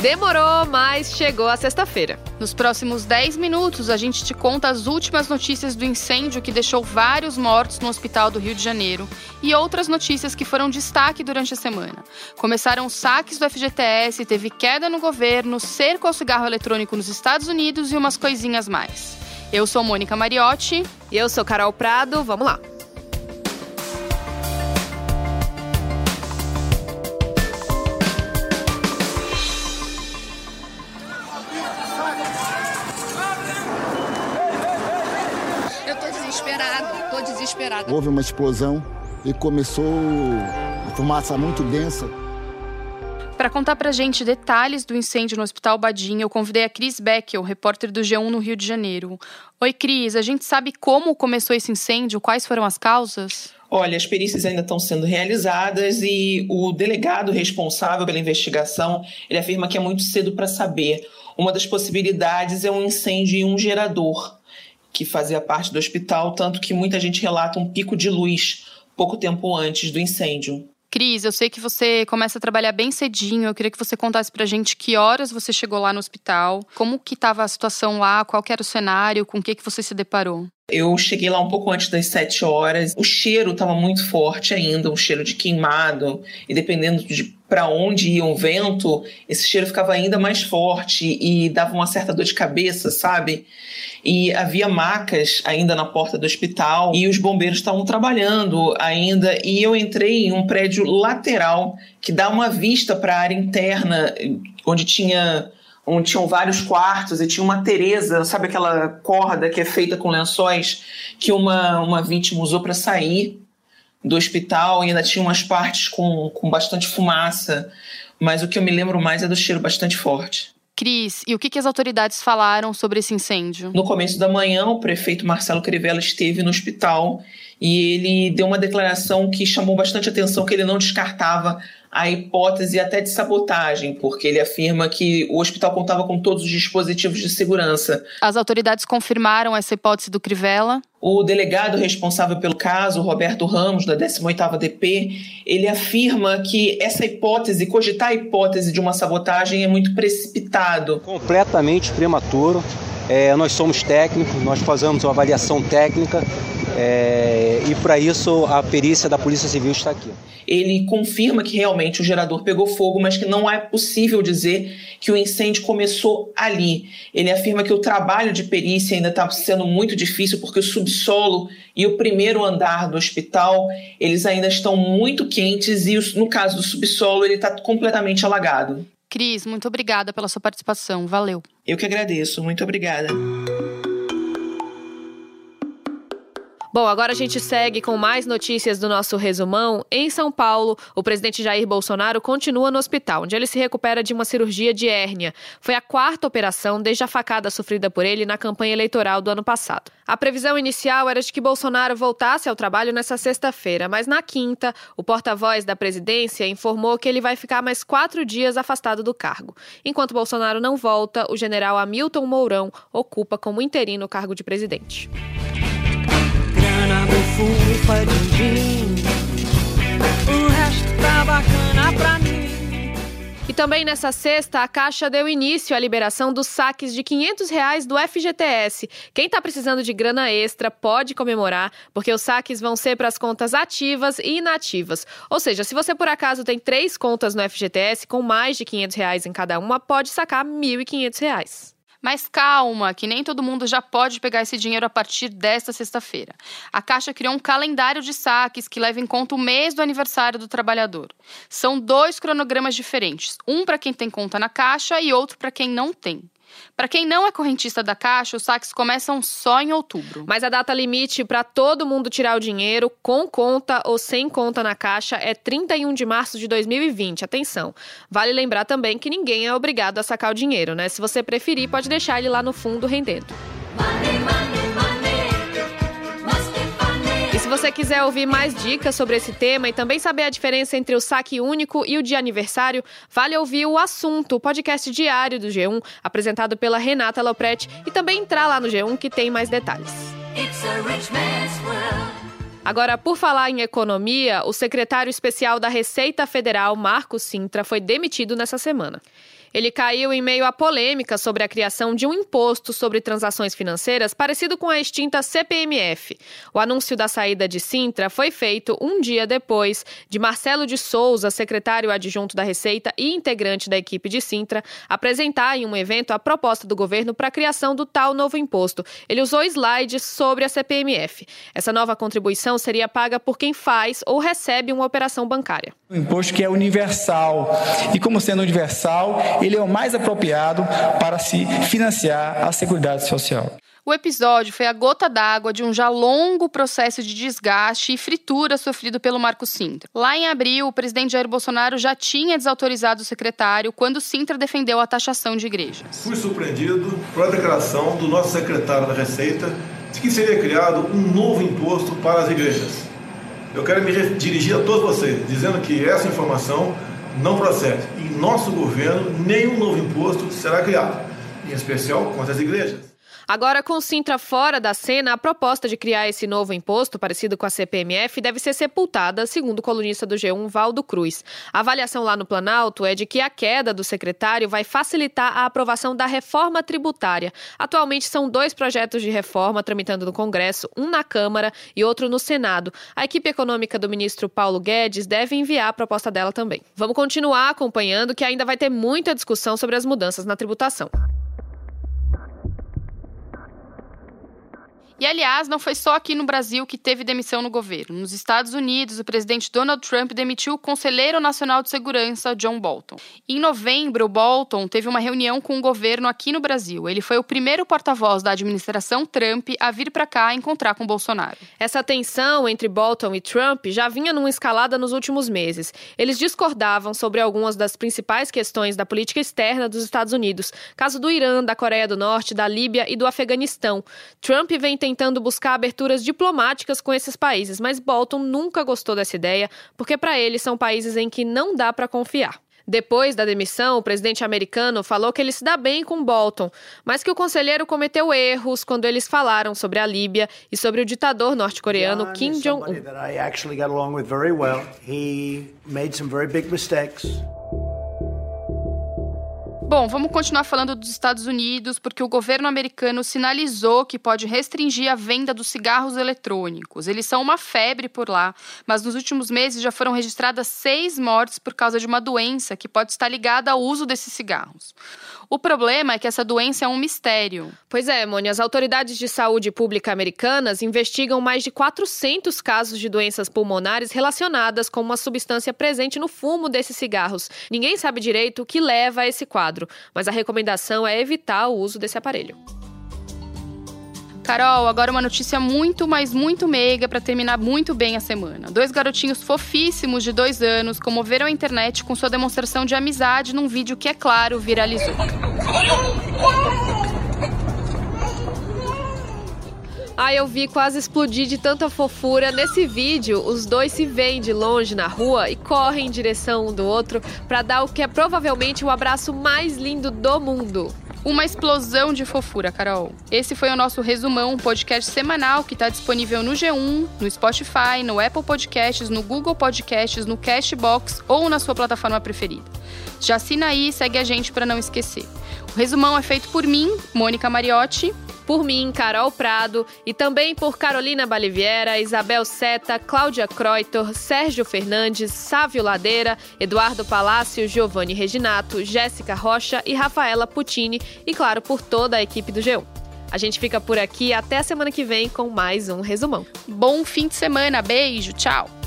Demorou, mas chegou a sexta-feira. Nos próximos 10 minutos, a gente te conta as últimas notícias do incêndio que deixou vários mortos no hospital do Rio de Janeiro e outras notícias que foram destaque durante a semana. Começaram saques do FGTS, teve queda no governo, cerco ao cigarro eletrônico nos Estados Unidos e umas coisinhas mais. Eu sou Mônica Mariotti. E eu sou Carol Prado. Vamos lá. Desesperada. Houve uma explosão e começou a fumaça muito densa. Para contar pra gente detalhes do incêndio no Hospital Badim, eu convidei a Cris Beckel, repórter do G1 no Rio de Janeiro. Oi, Cris, a gente sabe como começou esse incêndio? Quais foram as causas? Olha, as perícias ainda estão sendo realizadas e o delegado responsável pela investigação, ele afirma que é muito cedo para saber. Uma das possibilidades é um incêndio em um gerador que fazia parte do hospital, tanto que muita gente relata um pico de luz pouco tempo antes do incêndio. Cris, eu sei que você começa a trabalhar bem cedinho. Eu queria que você contasse pra gente que horas você chegou lá no hospital, como que estava a situação lá, qual era o cenário, com o que, que você se deparou. Eu cheguei lá um pouco antes das sete horas. O cheiro estava muito forte ainda, um cheiro de queimado. E dependendo de para onde ia o vento, esse cheiro ficava ainda mais forte e dava uma certa dor de cabeça, sabe? E havia macas ainda na porta do hospital e os bombeiros estavam trabalhando ainda. E eu entrei em um prédio lateral que dá uma vista para a área interna, onde tinha onde tinham vários quartos e tinha uma Teresa, sabe aquela corda que é feita com lençóis que uma, uma vítima usou para sair do hospital e ainda tinha umas partes com, com bastante fumaça, mas o que eu me lembro mais é do cheiro bastante forte. Cris, e o que, que as autoridades falaram sobre esse incêndio? No começo da manhã, o prefeito Marcelo Crivella esteve no hospital e ele deu uma declaração que chamou bastante atenção, que ele não descartava a hipótese até de sabotagem, porque ele afirma que o hospital contava com todos os dispositivos de segurança. As autoridades confirmaram essa hipótese do Crivella? O delegado responsável pelo caso, Roberto Ramos, da 18ª DP, ele afirma que essa hipótese, cogitar a hipótese de uma sabotagem é muito precipitado. Completamente prematuro. É, nós somos técnicos, nós fazemos uma avaliação técnica é, e para isso a perícia da Polícia Civil está aqui. Ele confirma que realmente o gerador pegou fogo, mas que não é possível dizer que o incêndio começou ali. Ele afirma que o trabalho de perícia ainda está sendo muito difícil porque o subsolo e o primeiro andar do hospital eles ainda estão muito quentes e no caso do subsolo ele está completamente alagado. Cris, muito obrigada pela sua participação. Valeu. Eu que agradeço. Muito obrigada. Bom, agora a gente segue com mais notícias do nosso resumão. Em São Paulo, o presidente Jair Bolsonaro continua no hospital, onde ele se recupera de uma cirurgia de hérnia. Foi a quarta operação desde a facada sofrida por ele na campanha eleitoral do ano passado. A previsão inicial era de que Bolsonaro voltasse ao trabalho nessa sexta-feira, mas na quinta, o porta-voz da presidência informou que ele vai ficar mais quatro dias afastado do cargo. Enquanto Bolsonaro não volta, o general Hamilton Mourão ocupa como interino o cargo de presidente O resto tá bacana pra mim. E também nessa sexta, a Caixa deu início à liberação dos saques de 500 reais do FGTS. Quem está precisando de grana extra pode comemorar, porque os saques vão ser para as contas ativas e inativas. Ou seja, se você por acaso tem três contas no FGTS com mais de 500 reais em cada uma, pode sacar R$ 1.500. Mas calma, que nem todo mundo já pode pegar esse dinheiro a partir desta sexta-feira. A Caixa criou um calendário de saques que leva em conta o mês do aniversário do trabalhador. São dois cronogramas diferentes, um para quem tem conta na Caixa e outro para quem não tem. Para quem não é correntista da Caixa, os saques começam só em outubro. Mas a data limite para todo mundo tirar o dinheiro, com conta ou sem conta na Caixa, é 31 de março de 2020. Atenção. Vale lembrar também que ninguém é obrigado a sacar o dinheiro, né? Se você preferir, pode deixar ele lá no fundo rendendo. Money, money você quiser ouvir mais dicas sobre esse tema e também saber a diferença entre o saque único e o de aniversário, vale ouvir o Assunto, o podcast diário do G1, apresentado pela Renata Lopretti, e também entrar lá no G1 que tem mais detalhes. Agora, por falar em economia, o secretário especial da Receita Federal, Marcos Sintra, foi demitido nessa semana. Ele caiu em meio à polêmica sobre a criação de um imposto sobre transações financeiras parecido com a extinta CPMF. O anúncio da saída de Sintra foi feito um dia depois de Marcelo de Souza, secretário adjunto da Receita e integrante da equipe de Sintra, apresentar em um evento a proposta do governo para a criação do tal novo imposto. Ele usou slides sobre a CPMF. Essa nova contribuição seria paga por quem faz ou recebe uma operação bancária. Um imposto que é universal. E como sendo universal, ele é o mais apropriado para se financiar a Seguridade Social. O episódio foi a gota d'água de um já longo processo de desgaste e fritura sofrido pelo Marco Sintra. Lá em abril, o presidente Jair Bolsonaro já tinha desautorizado o secretário quando Sintra defendeu a taxação de igrejas. Fui surpreendido pela declaração do nosso secretário da Receita de que seria criado um novo imposto para as igrejas. Eu quero me dirigir a todos vocês, dizendo que essa informação não procede. Em nosso governo, nenhum novo imposto será criado, em especial contra as igrejas. Agora, com Sintra fora da cena, a proposta de criar esse novo imposto, parecido com a CPMF, deve ser sepultada, segundo o colunista do G1, Valdo Cruz. A avaliação lá no Planalto é de que a queda do secretário vai facilitar a aprovação da reforma tributária. Atualmente são dois projetos de reforma tramitando no Congresso, um na Câmara e outro no Senado. A equipe econômica do ministro Paulo Guedes deve enviar a proposta dela também. Vamos continuar acompanhando que ainda vai ter muita discussão sobre as mudanças na tributação. E, aliás, não foi só aqui no Brasil que teve demissão no governo. Nos Estados Unidos, o presidente Donald Trump demitiu o conselheiro nacional de segurança, John Bolton. Em novembro, Bolton teve uma reunião com o governo aqui no Brasil. Ele foi o primeiro porta-voz da administração Trump a vir para cá encontrar com Bolsonaro. Essa tensão entre Bolton e Trump já vinha numa escalada nos últimos meses. Eles discordavam sobre algumas das principais questões da política externa dos Estados Unidos, caso do Irã, da Coreia do Norte, da Líbia e do Afeganistão. Trump vem tentando buscar aberturas diplomáticas com esses países, mas Bolton nunca gostou dessa ideia, porque para ele são países em que não dá para confiar. Depois da demissão, o presidente americano falou que ele se dá bem com Bolton, mas que o conselheiro cometeu erros quando eles falaram sobre a Líbia e sobre o ditador norte-coreano Kim Jong-un. Bom, vamos continuar falando dos Estados Unidos, porque o governo americano sinalizou que pode restringir a venda dos cigarros eletrônicos. Eles são uma febre por lá, mas nos últimos meses já foram registradas seis mortes por causa de uma doença que pode estar ligada ao uso desses cigarros. O problema é que essa doença é um mistério. Pois é, Mônia, as autoridades de saúde pública americanas investigam mais de 400 casos de doenças pulmonares relacionadas com uma substância presente no fumo desses cigarros. Ninguém sabe direito o que leva a esse quadro, mas a recomendação é evitar o uso desse aparelho. Carol, agora uma notícia muito, mas muito meiga para terminar muito bem a semana. Dois garotinhos fofíssimos de dois anos comoveram a internet com sua demonstração de amizade num vídeo que, é claro, viralizou. Ah, eu vi quase explodir de tanta fofura. Nesse vídeo, os dois se veem de longe na rua e correm em direção um do outro para dar o que é provavelmente o abraço mais lindo do mundo. Uma explosão de fofura, Carol. Esse foi o nosso resumão, um podcast semanal que está disponível no G1, no Spotify, no Apple Podcasts, no Google Podcasts, no Cashbox ou na sua plataforma preferida. Já assina aí e segue a gente para não esquecer. O resumão é feito por mim, Mônica Mariotti, por mim, Carol Prado, e também por Carolina Baliviera, Isabel Seta, Cláudia Croitor, Sérgio Fernandes, Sávio Ladeira, Eduardo Palácio, Giovanni Reginato, Jéssica Rocha e Rafaela Puccini, e claro, por toda a equipe do G1. A gente fica por aqui até a semana que vem com mais um resumão. Bom fim de semana, beijo, tchau!